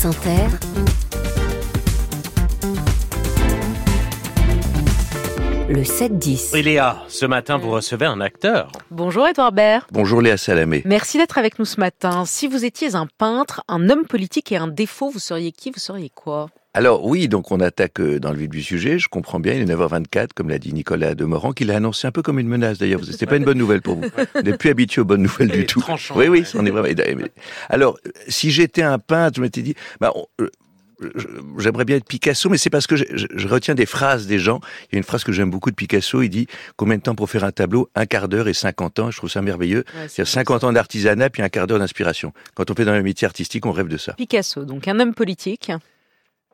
France Inter, le 7-10. Et Léa, ce matin, vous recevez un acteur. Bonjour Edouard Baird. Bonjour Léa Salamé. Merci d'être avec nous ce matin. Si vous étiez un peintre, un homme politique et un défaut, vous seriez qui Vous seriez quoi? Alors oui, donc on attaque euh, dans le vif du sujet, je comprends bien, il est 9h24, comme l'a dit Nicolas Demorand, qu'il a annoncé un peu comme une menace d'ailleurs. C'était pas une bonne nouvelle pour vous. Vous n'êtes plus habitué aux bonnes nouvelles du tout. Oui, oui, on est vraiment. Alors, si j'étais un peintre, je m'étais dit, bah, on- euh, j'aimerais bien être Picasso, mais c'est parce que je, je- je retiens des phrases des gens. Il y a une phrase que j'aime beaucoup de Picasso, il dit combien de temps pour faire un tableau? Un quart d'heure et 50 ans. Je trouve ça merveilleux. C'est 50 ans d'artisanat puis un quart d'heure d'inspiration. Quand on fait dans le métier artistique, on rêve de ça. Picasso, donc un homme politique.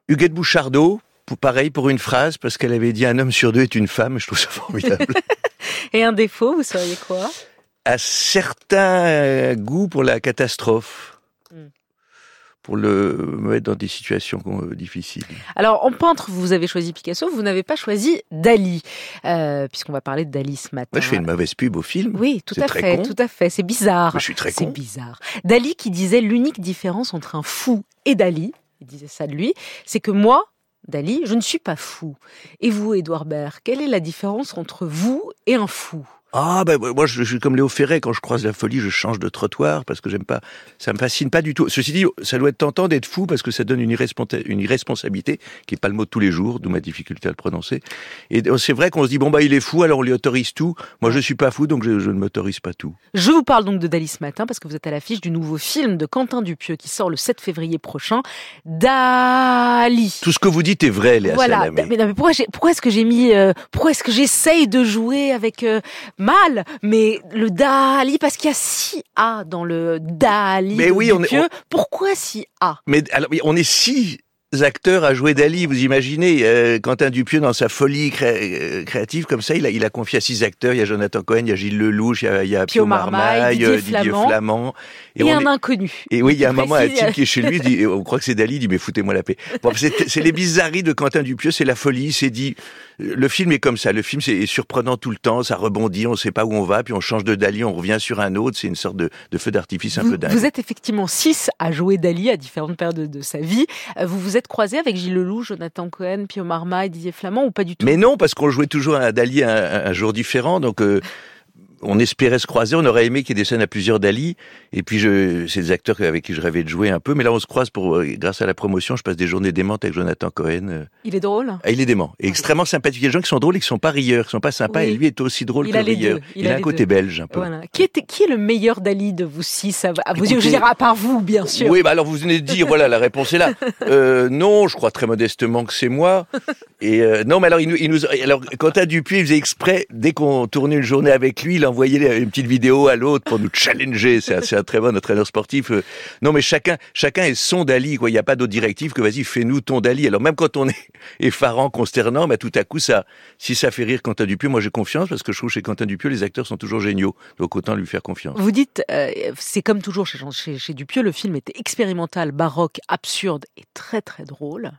Huguette Bouchardot, pareil pour une phrase, parce qu'elle avait dit un homme sur deux est une femme, je trouve ça formidable. Et un défaut, vous seriez quoi? À certains euh, goûts pour la catastrophe, Hmm. pour le me mettre dans des situations euh, difficiles. Alors, en peintre, vous avez choisi Picasso, vous n'avez pas choisi Dali, euh, puisqu'on va parler de Dali ce matin. Moi, je fais une mauvaise pub au film. Oui, tout à fait, con. tout à fait. C'est bizarre. Je suis très C'est con. bizarre. Dali qui disait l'unique différence entre un fou et Dali, il disait ça de lui, c'est que moi, Dali, je ne suis pas fou. Et vous, Édouard Baird, quelle est la différence entre vous et un fou? Ah ben moi je, suis comme Léo Ferré quand je croise la folie, je change de trottoir parce que j'aime pas, ça me fascine pas du tout. Ceci dit, ça doit être tentant d'être fou parce que ça donne une, irresponsa- une irresponsabilité qui est pas le mot de tous les jours, d'où ma difficulté à le prononcer. Et c'est vrai qu'on se dit bon bah il est fou alors on lui autorise tout. Moi je suis pas fou donc je, je ne m'autorise pas tout. Je vous parle donc de Dali ce matin parce que vous êtes à l'affiche du nouveau film de Quentin Dupieux qui sort le 7 février prochain. Dali. Tout ce que vous dites est vrai, Léa Voilà. Salamé. Mais, non, mais pourquoi, pourquoi est-ce que j'ai mis, euh, pourquoi est-ce que j'essaye de jouer avec euh, mal, mais le Dali parce qu'il y a 6 A dans le Dali. Mais de oui, on est- on- Pourquoi 6 A? Mais alors, oui, on est six acteurs à jouer Dali. Vous imaginez euh, Quentin Dupieux dans sa folie cré- euh, créative comme ça, il a, il a confié à six acteurs. Il y a Jonathan Cohen, il y a Gilles Lelouch, il y a, il y a Pio Pio Marmaille, Marmaille, Didier euh, Didier Flamand. Flamand. et, on un est- inconnu. et oui, il y a un moment, un type qui est chez lui, dit, on croit que c'est Dali, il dit, mais foutez-moi la paix. Bon, c'est les bizarreries de Quentin Dupieux, c'est la folie, c'est dit, le film est comme ça, le film c'est surprenant tout le temps, ça rebondit, on sait pas où on va, puis on change de Dali, on revient sur un autre, c'est une sorte de, de feu d'artifice un Vous, peu dingue. vous êtes effectivement 6 à jouer Dali à différentes périodes de, sa vie. Euh, Vous vous êtes croisés avec Gilles Lelouch, Jonathan Cohen, Pio Marmaille, Didier Flamand ou pas du tout? Mais non, parce qu'on jouait toujours à Dali un jour différent, donc euh, on espérait se croiser. On aurait aimé qu'il y ait des scènes à plusieurs Dali. Et puis, je, c'est des acteurs avec qui je rêvais de jouer un peu. Mais là, on se croise pour, euh, grâce à la promotion. Je passe des journées démentes avec Jonathan Cohen. euh. Il est drôle Ah, il est dément, et extrêmement sympathique. Il y a des gens qui sont drôles et qui sont pas rieurs, qui sont pas sympas. Oui. Et lui est aussi drôle Il que rieur. il Il, a a un côté deux. belge un peu. Voilà. Qui, est, qui est le meilleur Dali de vous six à, yeux Je dire, à part vous, bien sûr. Oui, bah alors vous venez de dire, voilà, la réponse est là. Euh, non, je crois très modestement que c'est moi. Et euh, non, mais alors il nous, il nous, alors Quentin Dupuis, il faisait exprès dès qu'on tournait une journée avec lui, il envoyait une petite vidéo à l'autre pour nous challenger. C'est un, très bon entraîneur sportif. Euh, Non, mais chacun, chacun est son Dali. Il n'y a pas d'autre directive que vas-y, fais-nous ton Dali. Alors même quand on est effarant, consternant, bah tout à coup ça, si ça fait rire Quentin Dupieux, moi j'ai confiance parce que je trouve chez Quentin Dupieux les acteurs sont toujours géniaux. Donc autant lui faire confiance. Vous dites, euh, c'est comme toujours chez, chez, chez Dupieux, le film était expérimental, baroque, absurde et très très drôle.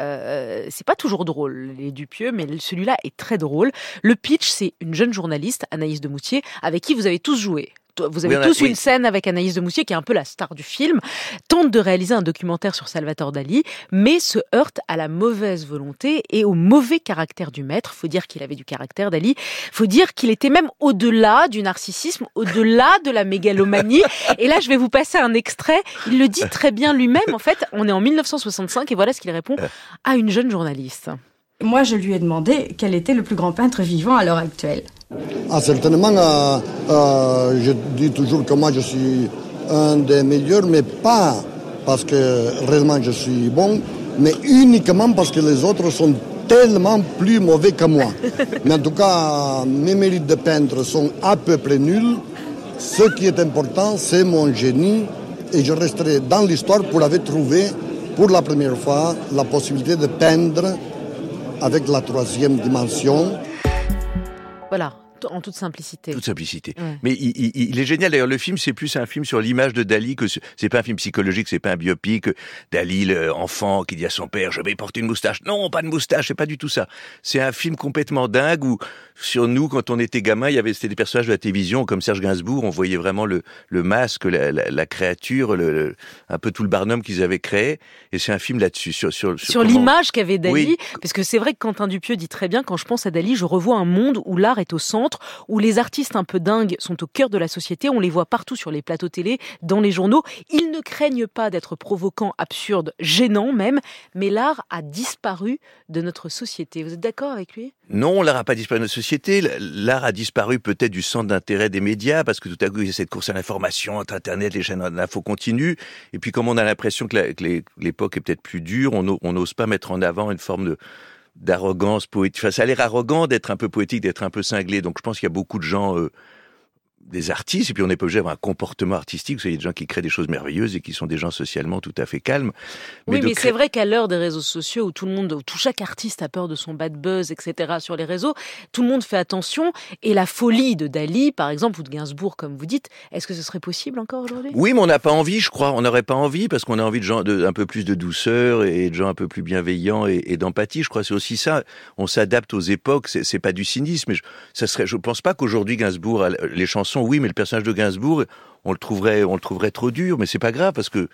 Euh, c'est pas toujours drôle les Dupieux, mais celui-là est très drôle. Le pitch, c'est une jeune journaliste, Anaïs de Moutier, avec qui vous avez tous joué. Vous avez Oui, on a- tous oui. une scène avec Anaïs de Moutier, qui est un peu la star du film, tente de réaliser un documentaire sur Salvatore Dali, mais se heurte à la mauvaise volonté et au mauvais caractère du maître. Faut dire qu'il avait du caractère, Dali. Faut dire qu'il était même au-delà du narcissisme, au-delà de la mégalomanie. Et là, je vais vous passer un extrait. Il le dit très bien lui-même. En fait, on est en 1965 et voilà ce qu'il répond à une jeune journaliste. Moi, je lui ai demandé quel était le plus grand peintre vivant à l'heure actuelle. Ah, certainement, euh, euh, je dis toujours que moi je suis un des meilleurs, mais pas parce que réellement je suis bon, mais uniquement parce que les autres sont tellement plus mauvais que moi. Mais en tout cas, mes mérites de peintre sont à peu près nuls. Ce qui est important, c'est mon génie, et je resterai dans l'histoire pour avoir trouvé pour la première fois la possibilité de peindre avec la troisième dimension. Voilà. En toute simplicité. Toute simplicité. Ouais. Mais il, il- il est génial. D'ailleurs, le film, c'est plus un film sur l'image de Dali que ce- c'est pas un film psychologique, c'est pas un biopic. Dali, l'enfant qui dit à son père, je vais porter une moustache. Non, pas de moustache, c'est pas du tout ça. C'est un film complètement dingue où, sur nous, quand on était gamin, il y avait, c'était des personnages de la télévision, comme Serge Gainsbourg, on voyait vraiment le, le masque, la, la- la créature, le, le- un peu tout le barnum qu'ils avaient créé. Et c'est un film là-dessus, sur, sur, Sur comment- l'image qu'avait Dali, Oui. parce que c'est vrai que Quentin Dupieux dit très bien, quand je pense à Dali, je revois un monde où l'art est au centre, où les artistes un peu dingues sont au cœur de la société, on les voit partout sur les plateaux télé, dans les journaux. Ils ne craignent pas d'être provocants, absurdes, gênants même, mais l'art a disparu de notre société. Vous êtes d'accord avec lui? Non, l'art n'a pas disparu de notre société. L'art a disparu peut-être du centre d'intérêt des médias parce que tout à coup, il y a cette course à l'information entre Internet, les chaînes d'info continuent. Et puis, comme on a l'impression que l'époque est peut-être plus dure, on n'ose pas mettre en avant une forme de d'arrogance poétique. Enfin, ça a l'air arrogant d'être un peu poétique, d'être un peu cinglé. Donc, je pense qu'il y a beaucoup de gens, euh, des artistes, et puis on n'est pas obligé d'avoir un comportement artistique. Vous savez, il y a des gens qui créent des choses merveilleuses et qui sont des gens socialement tout à fait calmes. Oui, de mais c'est vrai qu'à l'heure des réseaux sociaux où tout le monde, où tout chaque artiste a peur de son bad buzz, etc. sur les réseaux, tout le monde fait attention. Et la folie de Dali, par exemple, ou de Gainsbourg, comme vous dites, est-ce que ce serait possible encore aujourd'hui? Oui, mais on n'a pas envie, je crois. On n'aurait pas envie parce qu'on a envie de gens, de, un peu plus de douceur et de gens un peu plus bienveillants et, et d'empathie. Je crois que c'est aussi ça. On s'adapte aux époques. C'est, c'est pas du cynisme. Mais je, ça serait, je pense pas qu'aujourd'hui Gainsbourg, les chansons, oui, mais le personnage de Gainsbourg, on le trouverait, on le trouverait trop dur. Mais c'est pas grave parce que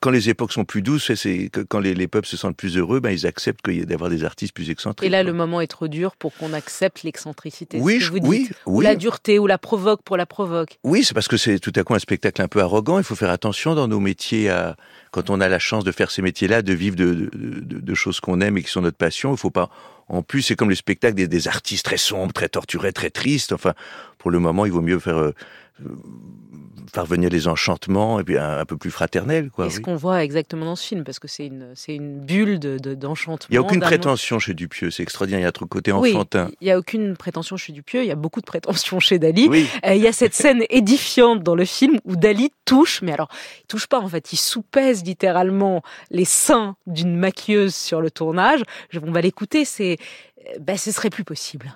quand les époques sont plus douces, c'est, quand les, les peuples se sentent plus heureux, ben ils acceptent qu'il y ait d'avoir des artistes plus excentriques. Et là, quoi. le moment est trop dur pour qu'on accepte l'excentricité. Oui, je- vous oui, dites. Ou oui. la dureté, ou la provoque pour la provoque. Oui, c'est parce que c'est tout à coup un spectacle un peu arrogant. Il faut faire attention dans nos métiers à, quand on a la chance de faire ces métiers-là, de vivre de, de, de- de choses qu'on aime et qui sont notre passion. Il faut pas, en plus, c'est comme le spectacle des, artistes très sombres, très torturés, très tristes. Enfin, pour le moment, il vaut mieux faire, euh, euh, faire venir les enchantements et puis un, un peu plus fraternel, quoi. et ce oui. qu'on voit exactement dans ce film, parce que c'est une, c'est une bulle de, de- d'enchantement. Il n'y a aucune prétention chez Dupieux. C'est extraordinaire. Il y a un truc côté Oui, enfantin. il n'y a aucune prétention chez Dupieux, il y a beaucoup de prétentions chez Dali. Oui. Euh, Il y a cette scène édifiante dans le film où Dali touche, mais alors, il touche pas en fait, il soupèse littéralement les seins d'une maquilleuse sur le tournage. On va l'écouter, c'est, ben, ce serait plus possible.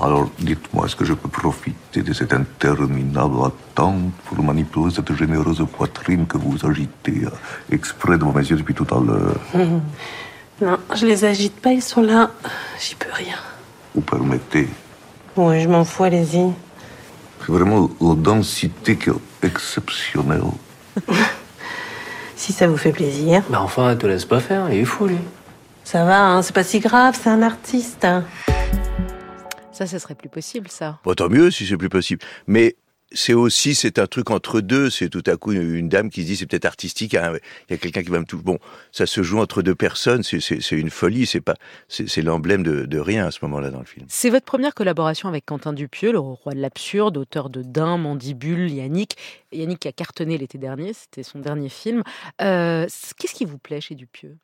Alors dites-moi, est-ce que je peux profiter de cette interminable attente pour manipuler cette généreuse poitrine que vous agitez euh, exprès devant mes yeux depuis tout à l'heure? Non, je les agite pas, ils sont là. J'y peux rien. Vous permettez? Oui, je m'en fous, allez-y. C'est vraiment la densité qui est exceptionnelle. Si ça vous fait plaisir. Bah enfin, te laisse pas faire, il est fou lui. Ça va, hein, c'est pas si grave, c'est un artiste. hein. Ça, ce serait plus possible, ça. Bon, tant mieux si c'est plus possible. Mais c'est aussi, c'est un truc entre deux. C'est tout à coup une, dame qui se dit c'est peut-être artistique. Il y a, un- il y a quelqu'un qui va me toucher. Bon, ça se joue entre deux personnes. C'est, une folie. C'est pas, c'est, l'emblème de, de rien à ce moment-là dans le film. C'est votre première collaboration avec Quentin Dupieux, le roi de l'absurde, auteur de Dain, Mandibule, Yannick. Yannick qui a cartonné l'été dernier, c'était son dernier film. Euh, Qu'est-ce qui vous plaît chez Dupieux?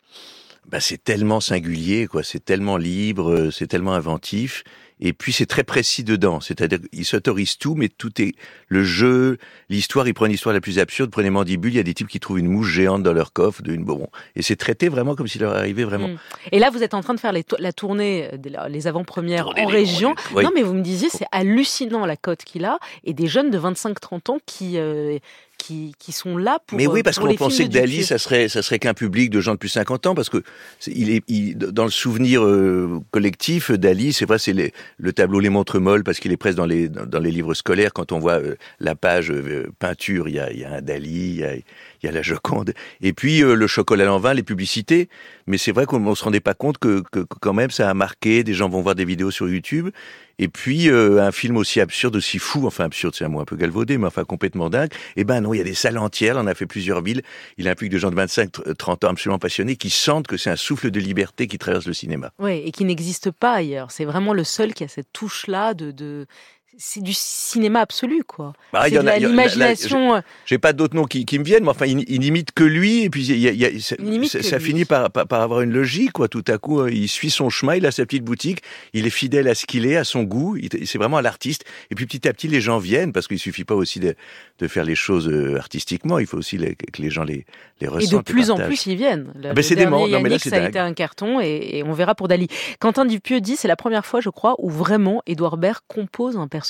Bah, c'est tellement singulier, quoi. C'est tellement libre, euh, c'est tellement inventif. Et puis c'est très précis dedans. C'est-à-dire qu'il s'autorise tout, mais tout est le jeu, l'histoire. Il prend une histoire la plus absurde. Prenez Mandibule. Il y a des types qui trouvent une mouche géante dans leur coffre. D'une bon, et c'est traité vraiment comme s'il leur arrivait vraiment. Mm. Et là, vous êtes en train de faire les to- la tournée, euh, des- les avant-premières en région. oui. Non, mais vous me disiez, c'est hallucinant la cote qu'il a. Et des jeunes de 25-30 ans qui, euh, qui, qui sont là pour. Mais oui, parce qu'on pensait que Dali, ça serait, ça serait qu'un public de gens de plus de 50 ans, parce que il est, il- dans le souvenir euh, collectif, Dali, c'est vrai, c'est le tableau Les Montres Molles, parce qu'il est presque dans les, dans, dans les livres scolaires. Quand on voit euh, la page euh, peinture, il y a, il y a un Dali, il y a, il y a la Joconde, et puis euh, le chocolat en vin, les publicités. Mais c'est vrai qu'on ne se rendait pas compte que, que, que quand même ça a marqué. Des gens vont voir des vidéos sur YouTube. Et puis euh, un film aussi absurde, aussi fou, enfin absurde, c'est un mot un peu galvaudé, mais enfin complètement dingue. Eh ben non, il y a des salles entières, on a fait plusieurs villes. Il implique des gens de 25, 30 ans absolument passionnés qui sentent que c'est un souffle de liberté qui traverse le cinéma. Ouais, et qui n'existe pas ailleurs. C'est vraiment le seul qui a cette touche-là de. de... c'est du cinéma absolu, quoi. Bah, c'est de l'imagination. J'ai pas d'autres noms qui, qui me viennent, mais enfin, il, il n'imite que lui, et puis y a- il y a- ça, finit par, par, par avoir une logique, quoi. Tout à coup, euh, il suit son chemin, il a sa petite boutique, il est fidèle à ce qu'il est, à son goût, c'est vraiment l'artiste. Et puis petit à petit, les gens viennent, parce qu'il suffit pas aussi de, de faire les choses euh, artistiquement, il faut aussi les- que les gens les, les Et ressentent. de les plus en plus, ils viennent. Le, Ah ben, c'est dément. Non, mais là, ça a été un carton et, et on verra pour Dali. Quentin Dupieux dit c'est la première fois, je crois, où vraiment Édouard Baird compose un personnage.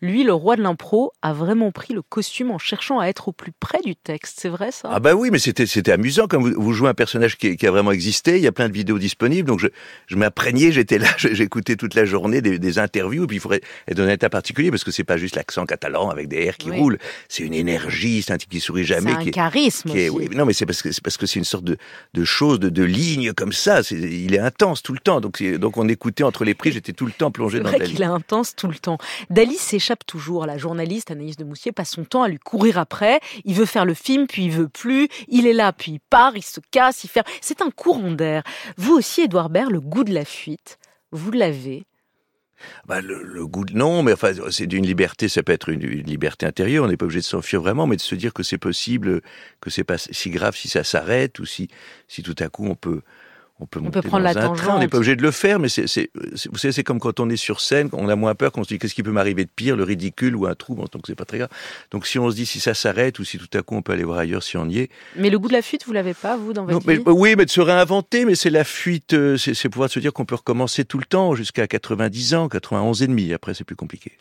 Lui, le roi de l'impro, a vraiment pris le costume en cherchant à être au plus près du texte. C'est vrai ça? Ah bah oui, mais c'était c'était amusant comme vous, vous jouez un personnage qui, qui a vraiment existé. Il y a plein de vidéos disponibles, donc je, je m'imprégnais, j'étais là, j'écoutais toute la journée des, des interviews. Et puis il faudrait être dans un état particulier parce que c'est pas juste l'accent catalan avec des R qui Oui. roulent. C'est une énergie, c'est un type qui sourit C'est jamais. un qui est- charisme qui est- aussi. oui, non, mais c'est parce que c'est parce que c'est une sorte de, de chose, de, de ligne comme ça. C'est- Il est intense tout le temps. Donc c'est- donc on écoutait entre les prises, j'étais tout le temps plongé C'est dans vrai la qu'il est intense tout le temps. Dali s'échappe toujours. La journaliste Anaïs de Moussier passe son temps à lui courir après. Il veut faire le film, puis il veut plus. Il est là, puis il part, il se casse, il fait. C'est un courant d'air. Vous aussi, Édouard Baird, le goût de la fuite, vous l'avez. Bah, le, le goût de... Non, mais enfin, c'est d'une liberté, ça peut être une, une liberté intérieure, on n'est pas obligé de s'enfuir vraiment, mais de se dire que c'est possible, que c'est pas si grave si ça s'arrête, ou si, si tout à coup on peut... On peut, monter peut prendre dans la un train, on n'est pas obligé de le faire, mais c'est, vous savez, c'est comme quand on est sur scène, on a moins peur, qu'on se dit qu'est-ce qui peut m'arriver de pire, le ridicule ou un trou, bon, donc c'est pas très grave. Donc si on se dit si ça s'arrête ou si tout à coup on peut aller voir ailleurs si on y est, Mais le goût de la fuite, vous l'avez pas, vous, dans votre non, mais, vie? oui, mais de se réinventer, mais c'est la fuite, euh, c'est, pouvoir se dire qu'on peut recommencer tout le temps jusqu'à 90 ans, 91 et demi. Après, c'est plus compliqué.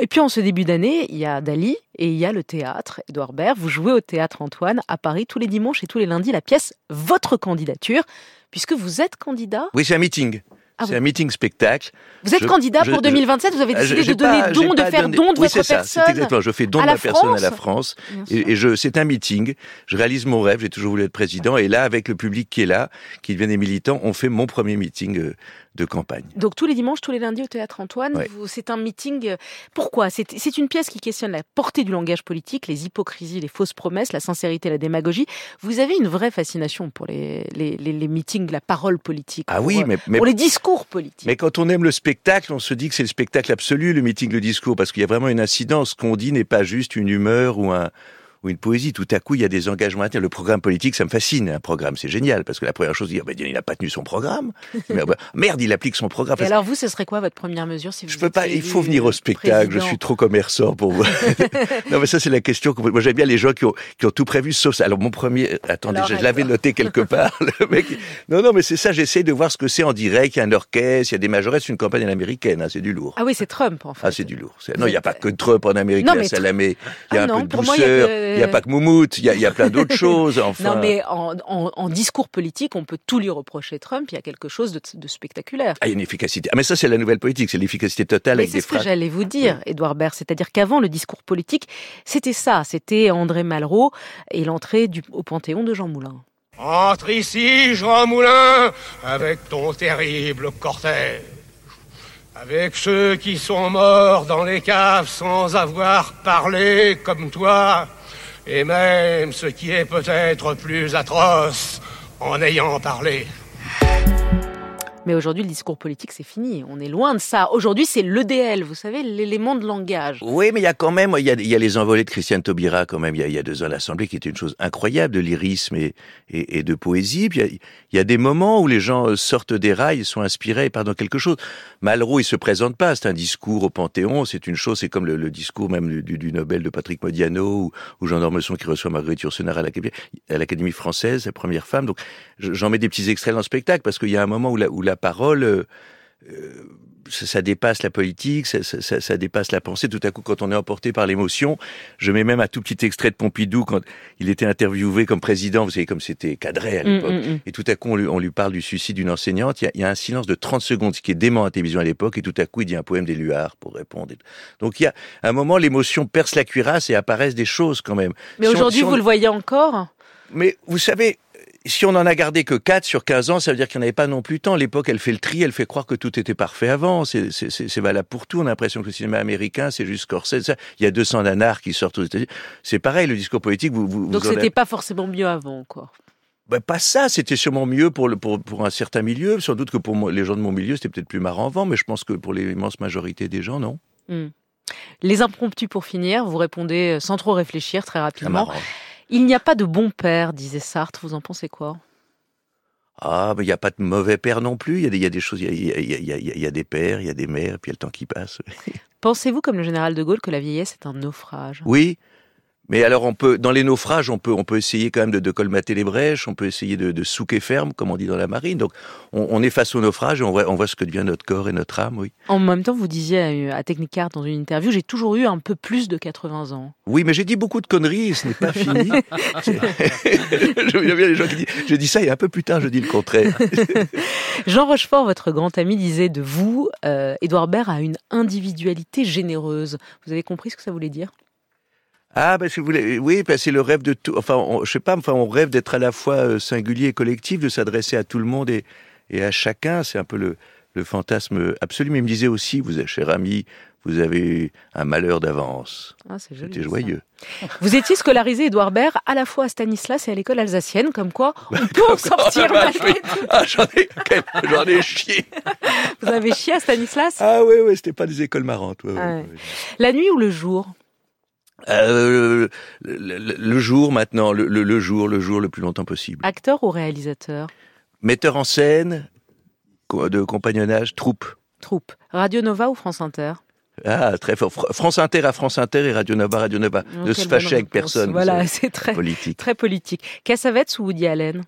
Et puis en ce début d'année, il y a Dali et il y a le théâtre. Édouard Baird, vous jouez au théâtre Antoine à Paris tous les dimanches et tous les lundis la pièce Votre candidature, puisque vous êtes candidat. Oui, c'est un meeting. Ah c'est oui. un meeting spectacle. Vous êtes Je- candidat je- pour je- 2027. Vous avez Ah, décidé de donner pas- don, de faire donné- don de oui, votre ça, personne. Exactement. Je fais don de ma personne à la France. Et, et je, c'est un meeting. Je réalise mon rêve. J'ai toujours voulu être président. Et là, avec le public qui est là, qui devient des militants, on fait mon premier meeting euh, de campagne. Donc tous les dimanches, tous les lundis au théâtre Antoine, Ouais. c'est un meeting. euh, Pourquoi? C'est une pièce qui questionne la portée du langage politique, les hypocrisies, les fausses promesses, la sincérité, la démagogie. Vous avez une vraie fascination pour les, les, les, les meetings, la parole politique. Ah pour, oui, mais, mais pour les discours politiques. Mais quand on aime le spectacle, on se dit que c'est le spectacle absolu, le meeting, le discours, parce qu'il y a vraiment une incidence. Ce qu'on dit n'est pas juste une humeur ou un ou une poésie. Tout à coup, il y a des engagements internes. Le programme politique, ça me fascine. Un programme, c'est génial, parce que la première chose, dire, ben, il n'a pas tenu son programme. Mais, bah, merde, il applique son programme. Et alors vous, ce serait quoi votre première mesure si vous je peux pas. Il faut venir euh, au spectacle. Je suis trop commerçant pour vous. non, mais ça c'est la question. que- Moi, j'aime bien les gens qui ont, qui ont tout prévu sauf ça. Alors mon premier. Attendez, Alors, je, l'avais noté quelque part. Le mec. Non, non, mais c'est ça. J'essaie de voir ce que c'est en direct. Il y a un orchestre, il y a des majorettes. C'est une campagne à l'américaine. hein, c'est du lourd. Ah oui, c'est Trump en fait. Ah, c'est du lourd. Non, il n'y a pas que Trump en Amérique. Non, mais Salamé, il y a Ah un non, peu de moi, il n'y a pas que Moumout. Il y a, il y a plein d'autres choses. Enfin. Non, mais en, en- en discours politique, on peut tout lui reprocher Trump. Il y a quelque chose de, de spectaculaire. Ah, il y a une efficacité. Ah, mais ça, c'est la nouvelle politique. C'est l'efficacité totale Mais avec c'est des ce que phrases. j'allais vous dire, Édouard Baird. C'est-à-dire qu'avant, le discours politique, c'était ça. C'était André Malraux et l'entrée au Panthéon de Jean Moulin. Entre ici, Jean Moulin, avec ton terrible cortège. Avec ceux qui sont morts dans les caves sans avoir parlé comme toi. Et même ce qui est peut-être plus atroce en ayant parlé. Mais aujourd'hui, le discours politique, c'est fini. On est loin de ça. Aujourd'hui, c'est l'EDL, vous savez, l'élément de langage. Oui, mais il y a quand même, il y a, les envolées de Christiane Taubira quand même, il y a, deux ans à l'Assemblée qui était une chose incroyable de lyrisme et, de poésie. Puis il y, a, des moments où les gens euh, sortent des rails sont inspirés par dans quelque chose. Malraux, il se présente pas, c'est un discours au Panthéon, c'est une chose, c'est comme le, discours même du, Nobel de Patrick Modiano ou, ou Jean d'Ormesson qui reçoit Marguerite Yourcenar à l'Académie française, la première femme. Donc je- j'en mets des petits extraits dans le spectacle parce qu'il y a un moment où la, où la parole... euh, euh, ça, ça dépasse la politique, ça, ça- ça- ça dépasse la pensée. Tout à coup, quand on est emporté par l'émotion, je mets même un tout petit extrait de Pompidou quand il était interviewé comme président. Vous savez, comme c'était cadré à Mm, l'époque. mm, mm. Et tout à coup, on lui, on lui parle du suicide d'une enseignante. Il y, a, il y a un silence de 30 secondes, ce qui est dément à la télévision à l'époque. Et tout à coup, il dit un poème d'Éluard pour répondre. Donc, il y a un moment, l'émotion perce la cuirasse et apparaissent des choses quand même. Mais Si aujourd'hui, si on- vous le voyez encore? Mais vous savez, si on en a gardé que 4 sur 15 ans, ça veut dire qu'il n'y en avait pas non plus tant. L'époque, elle fait le tri, elle fait croire que tout était parfait avant. C'est- valable pour tout. On a l'impression que le cinéma américain, c'est juste Scorsese. ça. Il y a 200 nanars qui sortent aux États-Unis. C'est pareil, le discours politique, vous, vous, Donc en c'était pas forcément mieux avant, quoi. Ben, pas ça, c'était sûrement mieux pour, le, pour, pour un certain milieu. Sans doute que pour moi- les gens de mon milieu, c'était peut-être plus marrant avant, mais je pense que pour l'immense majorité des gens, non. Hmm. Les impromptus pour finir, vous répondez sans trop réfléchir, très rapidement. Il n'y a pas de bon père, disait Sartre. Vous en pensez quoi Ah, mais il n'y a pas de mauvais père non plus. Il y, a des- il y a des choses, y y il y a des pères, il y a des mères, puis il y a le temps qui passe. Pensez-vous, comme le général de Gaulle, que la vieillesse est un naufrage Oui, mais alors on peut, dans les naufrages, on peut, on peut essayer quand même de, de colmater les brèches, on peut essayer de, de souquer ferme, comme on dit dans la marine. Donc on, on est face au naufrage et on voit, on voit ce que devient notre corps et notre âme, oui. En même temps, vous disiez à, à Technicart dans une interview, j'ai toujours eu un peu plus de 80 ans. Oui, mais j'ai dit beaucoup de conneries et ce n'est pas fini. Je bien les gens qui disent, je dis ça et un peu plus tard, je dis le contraire. Jean Rochefort, votre grand ami, disait de vous, euh, Édouard Baird a une individualité généreuse. Vous avez compris ce que ça voulait dire? Ah, ben si vous voulez, oui, ben, c'est le rêve de tout. Enfin, on, je sais pas, enfin, on rêve d'être à la fois euh, singulier et collectif, de s'adresser à tout le monde et, et à chacun. C'est un peu le, le fantasme absolu. Mais il me disait aussi, vous, cher ami, vous avez un malheur d'avance. ah, C'est joli. C'était ça. joyeux. Vous étiez scolarisé, Édouard Baird, à la fois à Stanislas et à l'école alsacienne, comme quoi on peut en sortir Oh la vache, malgré oui. tout. Ah, j'en ai, ai chié. Vous avez chié à Stanislas? Ah oui, oui, c'était pas des écoles marrantes. ouais, ouais, Ouais. ouais. La nuit ou le jour? Euh, le, le- le jour maintenant, le, jour, le jour le plus longtemps possible. Acteur ou réalisateur? Metteur en scène, de compagnonnage, troupe. Troupe. Radio Nova ou France Inter? Ah, très fort. Fr- France Inter à France Inter et Radio Nova, Radio Nova. Oh, quelle se fâcher avec personne. Voilà, c'est très, politique. très politique. Cassavetes ou Woody Allen?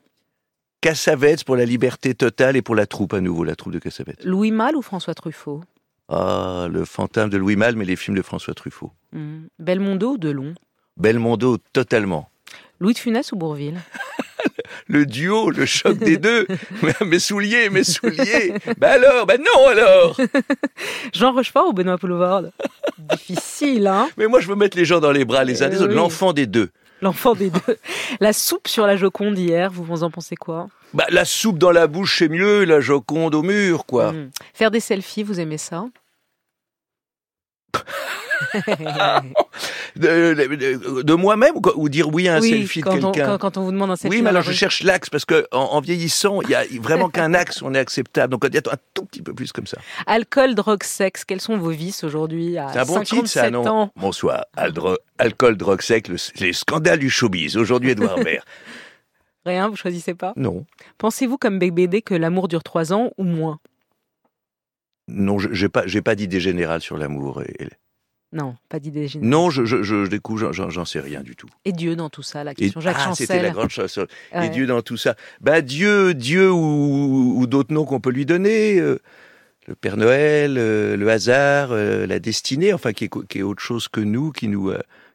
Cassavetes pour la liberté totale et pour la troupe à nouveau, la troupe de Cassavetes. Louis Malle ou François Truffaut? Ah, le fantôme de Louis Malle, mais les films de François Truffaut. Hmm. Belmondo ou Delon Belmondo, totalement. Louis de Funès ou Bourville Le duo, le choc des deux. mes souliers, mes souliers. Ben alors, ben non alors. Jean Rochefort ou Benoît Poulvord Difficile, hein Mais moi, je veux mettre les gens dans les bras les uns des Euh, autres. oui. L'enfant des deux. L'enfant des deux. La soupe sur la Joconde hier, vous vous en pensez quoi? Bah, la soupe dans la bouche, c'est mieux. La joconde au mur, quoi. Hmm. Faire des selfies, vous aimez ça? De, de- de moi-même ou, dire oui à un Oui, selfie de quelqu'un? quand, quand on vous demande un selfie. Oui, mais alors je rue. cherche l'axe parce que en, en vieillissant, il y a vraiment qu'un axe, on est acceptable. Donc il y a un tout petit peu plus comme ça. Alcool, drogue, sexe, quels sont vos vices aujourd'hui à C'est un bon 57 titre, ça, non? ans? Bonsoir. Aldro- alcool, drogue, sec, le- les scandales du showbiz. Aujourd'hui, Edouard Baird. Rien, vous choisissez pas? Non, Pensez-vous comme BBD que l'amour dure trois ans ou moins? Non, je- j'ai pas, j'ai pas d'idée générale sur l'amour. Et, et- Non, pas d'idée générale. Non, je, je, découvre, j'en- sais rien du tout. Et Dieu dans tout ça, la Et, question Jacques ah, c'était la grande. Ouais. Et Dieu dans tout ça. Ben Dieu, Dieu ou, ou d'autres noms qu'on peut lui donner. euh, le Père Noël, euh, le hasard, euh, la destinée, enfin qui est, co- qui est autre chose que nous, qui nous,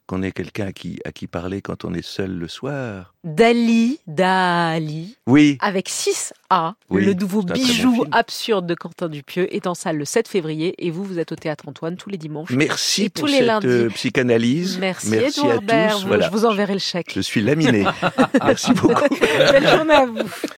qu'on est quelqu'un à qui, à qui parler quand on est seul le soir. Dali, Dali, Oui. avec 6 A, Oui, le nouveau bon bijou absurde de Quentin Dupieux, est en salle le 7 février et vous, vous êtes au Théâtre Antoine tous les dimanches. Merci Et pour tous les cette lundis. euh, psychanalyse. Merci, à Edouard Baird. tous. Vous- Voilà. Je vous enverrai le chèque. Je suis laminé. Merci beaucoup. Belle journée à vous.